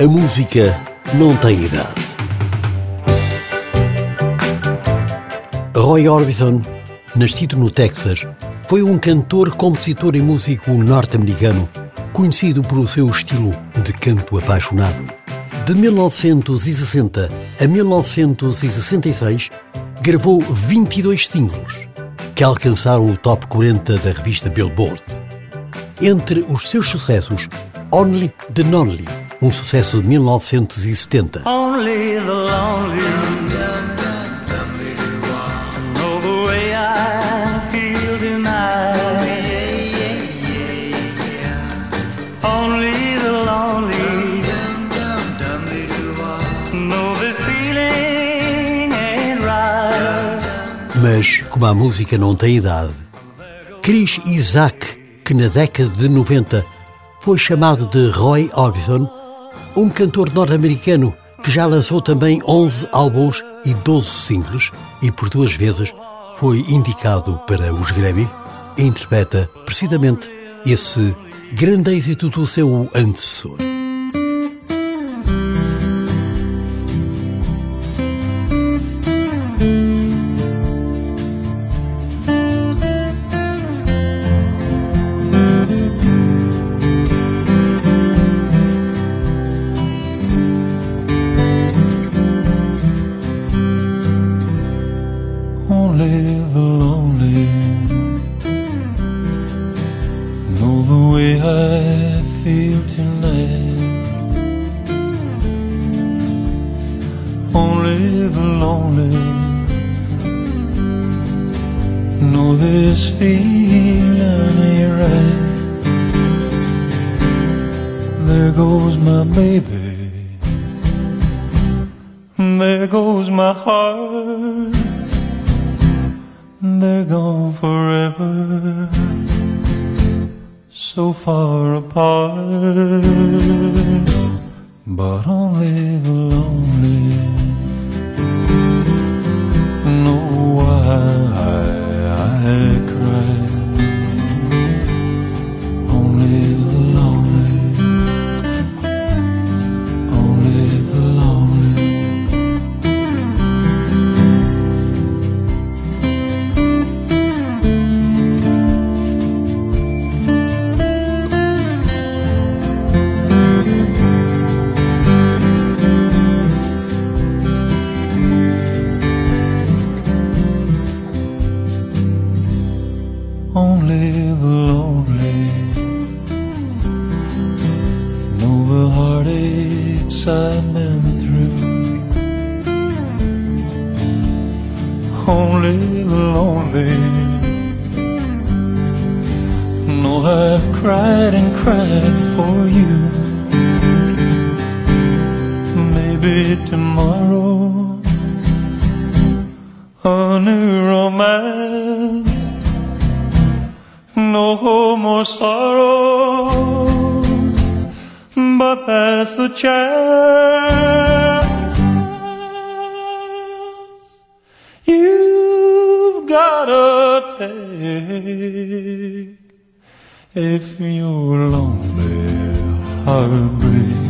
A música não tem idade. Roy Orbison, nascido no Texas, foi um cantor, compositor e músico norte-americano, conhecido por seu estilo de canto apaixonado. De 1960 a 1966, gravou 22 singles que alcançaram o top 40 da revista Billboard. Entre os seus sucessos, Only the Lonely, um sucesso de 1970. Only the lonely know the way I feel tonight. Only the lonely know this feeling ain't right. Mas como a música não tem idade, Chris Isaac, que na década de 90 foi chamado de Roy Orbison, um cantor norte-americano que já lançou também 11 álbuns e 12 singles e por duas vezes foi indicado para os Grammy, interpreta precisamente esse grande êxito do seu antecessor. Only the lonely. Know the way I feel tonight. Only the lonely. Know this feeling ain't right. There goes my baby, there goes my heart, they're gone forever, so far apart, but only the lonely. Only the lonely. Know I've cried and cried for you. Maybe tomorrow a new romance. No more sorrow, but that's the chance take if you're lonely, heartbreak.